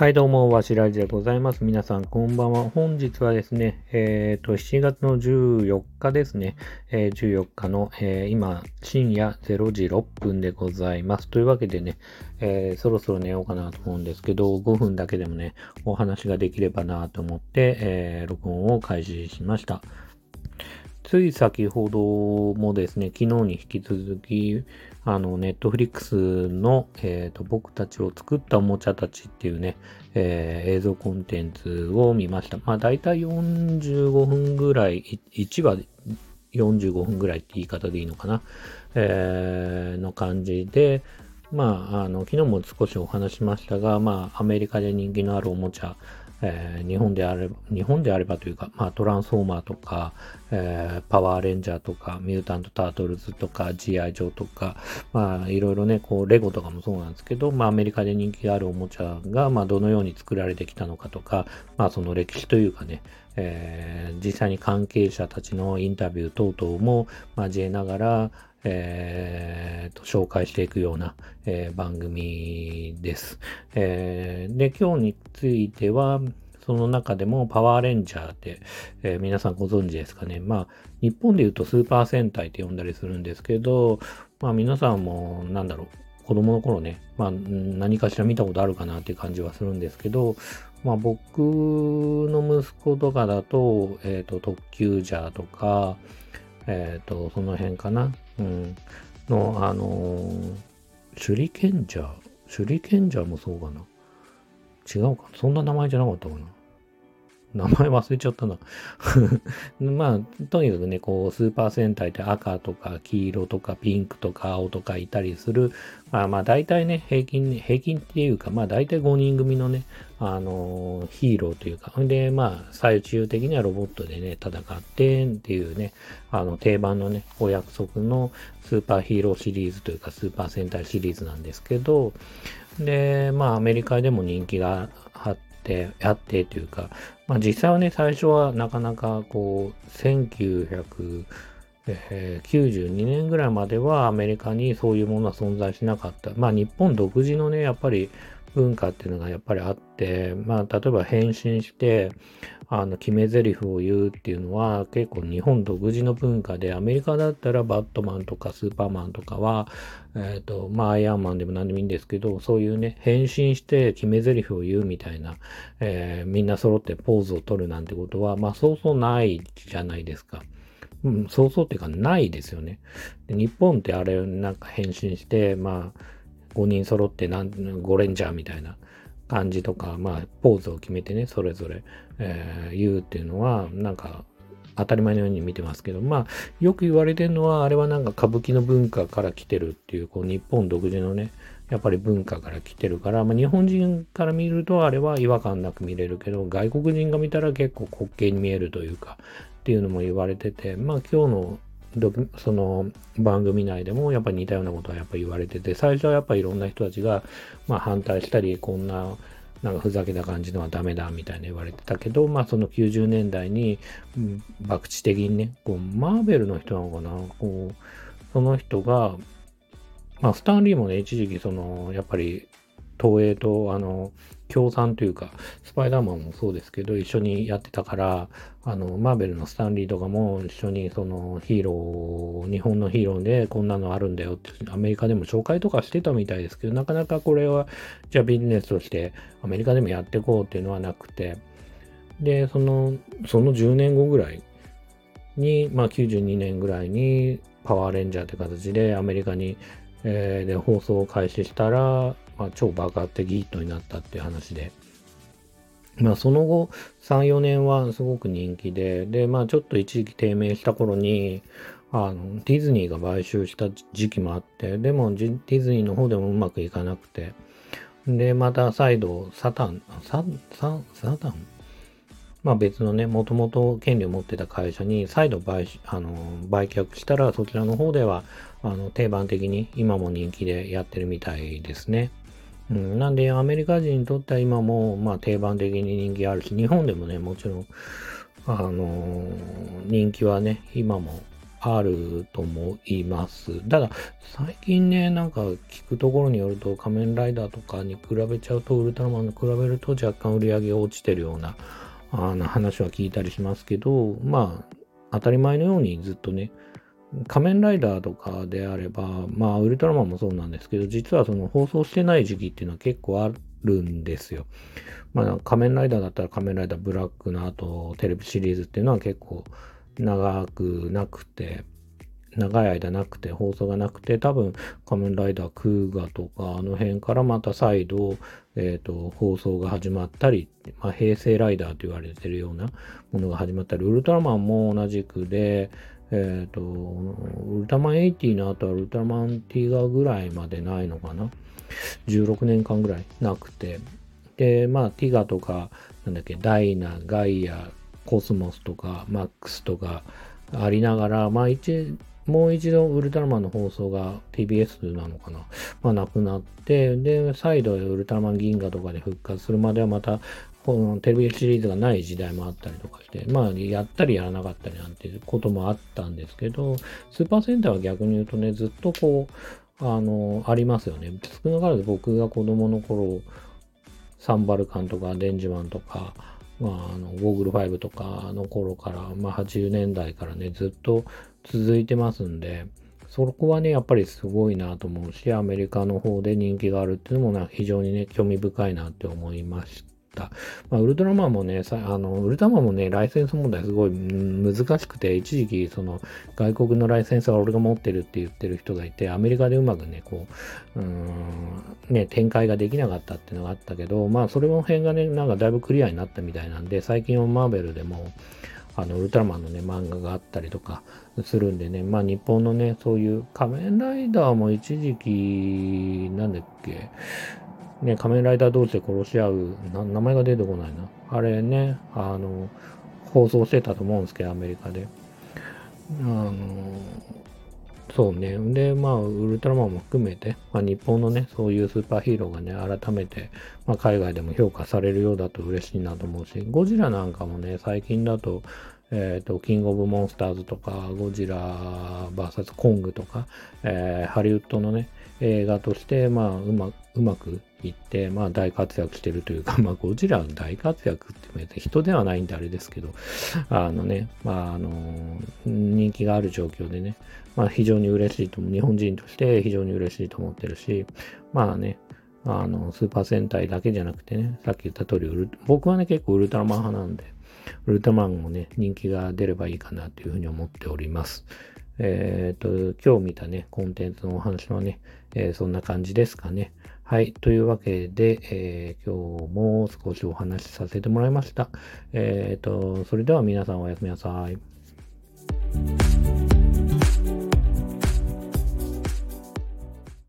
はい、どうも、わしらじでございます。皆さん、こんばんは。本日はですね、えっ、と、7月の14日ですね、えー14日の、えー今、深夜0時6分でございます。というわけでね、えーそろそろ寝ようかなと思うんですけど、5分だけでもね、お話ができればなと思って、え録音を開始しました。つい先ほどもですね、昨日に引き続き、あの、ネットフリックスの、えーと、僕たちを作ったおもちゃたちっていうね、えー映像コンテンツを見ました。まあ、だいたい45分ぐらい、い1話45分ぐらいって言い方でいいのかな、えーの感じで、まあ、あの、昨日も少しお話しましたが、まあ、アメリカで人気のあるおもちゃ、えー日本であれば、日本であればというか、まあ、トランスフォーマーとか、えーパワーレンジャーとか、ミュータント・タートルズとか、GI ジョーとか、まあ、いろいろね、こう、レゴとかもそうなんですけど、まあ、アメリカで人気があるおもちゃが、まあ、どのように作られてきたのかとか、まあ、その歴史というかね、えー実際に関係者たちのインタビュー等々も交えながら、えーと紹介していくような、えー番組です。えーで、今日については、その中でもパワーレンジャーって、えー皆さんご存知ですかね。まあ、日本で言うとスーパー戦隊って呼んだりするんですけど、まあ皆さんも、なんだろう、子供の頃ね、まあ何かしら見たことあるかなっていう感じはするんですけど、まあ僕の息子とかだと、えっ、と、特急ジャーとか、えっ、と、その辺かな。の、あの手裏剣者手裏剣者もそうかな。違うかそんな名前じゃなかったかな。名前忘れちゃったな。まあ、とにかくね、こう、スーパー戦隊って赤とか黄色とかピンクとか青とかいたりする。まあまあ、大体ね、平均、平均っていうか、まあ大体5人組のね、あのーヒーローというか、んで、まあ、最終的にはロボットでね、戦ってっていうね、あの、定番のね、お約束のスーパーヒーローシリーズというか、スーパー戦隊シリーズなんですけど、で、まあ、アメリカでも人気があって、あってというか、まあ実際はね、最初はなかなかこう、1992年ぐらいまではアメリカにそういうものは存在しなかった。まあ日本独自のね、やっぱり文化っていうのがやっぱりあって、まあ例えば変身して、あの、決め台詞を言うっていうのは結構日本独自の文化で、アメリカだったらバットマンとかスーパーマンとかは、えっ、と、まあアイアンマンでも何でもいいんですけど、そういうね、変身して決め台詞を言うみたいな、えーみんな揃ってポーズを取るなんてことは、まあそうそうないじゃないですか。うん、そうそうっていうかないですよね。日本ってあれなんか変身して、まあ5人揃ってなんゴレンジャーみたいな感じとか、まあポーズを決めてね、それぞれ、えー言うっていうのは、なんか当たり前のように見てますけど、まあよく言われてるのは、あれはなんか歌舞伎の文化から来てるっていう、こう日本独自のね、やっぱり文化から来てるから、まあ、日本人から見るとあれは違和感なく見れるけど、外国人が見たら結構滑稽に見えるというか、っていうのも言われてて、まあ今日のその番組内でもやっぱり似たようなことはやっぱり言われてて、最初はやっぱりいろんな人たちがまあ反対したり、こんななんかふざけた感じのはダメだみたいな言われてたけど、まあその90年代に、うん博打的にね、こうマーベルの人なのかな、こう、その人が、まあスタンリーもね、一時期その、やっぱり東映とあの、協賛というか、スパイダーマンもそうですけど、一緒にやってたから、あの、マーベルのスタンリーとかも一緒にそのヒーロー、日本のヒーローでこんなのあるんだよって、アメリカでも紹介とかしてたみたいですけど、なかなかこれは、じゃあビジネスとしてアメリカでもやっていこうっていうのはなくて、で、その、その10年後ぐらいに、まあ92年ぐらいにパワーレンジャーって形でアメリカに、えーで放送を開始したら、まあ、超爆発的ヒットになったっていう話で、まあその後3、4年はすごく人気で、で、まあちょっと一時期低迷した頃に、あの、ディズニーが買収した時期もあって、でもディズニーの方でもうまくいかなくて、で、また再度、サタン、サ、サ、サタン？まあ別のね、もともと権利を持ってた会社に再度売あの売却したら、そちらの方では、あの、定番的に今も人気でやってるみたいですね。うん、なんで、アメリカ人にとっては今も、まあ定番的に人気あるし、日本でもね、もちろん、あの人気はね、今もあると思います。ただ、最近ね、なんか聞くところによると、仮面ライダーとかに比べちゃうと、ウルトラマンに比べると若干売り上げ落ちてるようなあの話は聞いたりしますけど、まあ、当たり前のようにずっとね、仮面ライダーとかであれば、まあ、ウルトラマンもそうなんですけど、実はその放送してない時期っていうのは結構あるんですよ。まあ、仮面ライダーだったら仮面ライダーブラックの後、テレビシリーズっていうのは結構長くなくて、長い間なくて、放送がなくて、多分仮面ライダークーガとか、あの辺からまた再度、えっ、ー、と、放送が始まったり、まあ、平成ライダーと言われてるようなものが始まったり、ウルトラマンも同じくで、えっ、ー、と、ウルトラマン80の後はウルトラマンティガぐらいまでないのかな ?16 年間ぐらいなくて。で、まあ、ティガとか、なんだっけ、ダイナ、ガイア、コスモスとか、マックスとかありながら、まあ一、もう一度ウルトラマンの放送が TBS なのかな？まあなくなって、で、再度ウルトラマン銀河とかで復活するまではまた、このテレビシリーズがない時代もあったりとかして、まあやったりやらなかったりなんていうこともあったんですけど、スーパーセンターは逆に言うとね、ずっとこう、あの、ありますよね。少なからず僕が子供の頃、サンバルカンとかデンジマンとか、まあ、あの、ゴーグル5とかの頃から、まあ、80年代からね、ずっと続いてますんで、そこはね、やっぱりすごいなと思うし、アメリカの方で人気があるっていうのも非常にね、興味深いなって思いました。。まあ、ウルトラマンもね、あの、ウルトラマンもね、ライセンス問題すごい難しくて、一時期、その、外国のライセンスは俺が持ってるって言ってる人がいて、アメリカでうまくね、こう、うん、ね、展開ができなかったっていうのがあったけど、まあ、それの辺がね、なんかだいぶクリアになったみたいなんで、最近はマーベルでも、あの、ウルトラマンのね、漫画があったりとかするんでね、まあ日本のね、そういう仮面ライダーも一時期、なんだっけ、ね、仮面ライダー同士で殺し合う、名前が出てこないな。あれね、あの、放送してたと思うんですけど、アメリカで。あの、そうね。で、まあ、ウルトラマンも含めて、まあ、日本のね、そういうスーパーヒーローがね、改めて、まあ、海外でも評価されるようだと嬉しいなと思うし、ゴジラなんかもね、最近だと、えっ、ー、と、キングオブモンスターズとか、ゴジラ VS コングとか、えー、ハリウッドのね、映画として、まあ、うまうまくいって、まあ、大活躍してるというか、まあ、ゴジラの大活躍って言って人ではないんであれですけど、あのね、まあ、あの、人気がある状況でね、まあ、非常に嬉しいと、日本人として非常に嬉しいと思ってるし、まあね、あの、スーパー戦隊だけじゃなくてね、さっき言った通り、僕はね、結構ウルトラマン派なんで、ウルトラマンもね、人気が出ればいいかなというふうに思っております。えっ、ー、と、今日見たね、コンテンツのお話はね、えー、そんな感じですかね。はい。というわけで、えー、今日も少しお話しさせてもらいました。えっ、と、それでは皆さんおやすみなさい。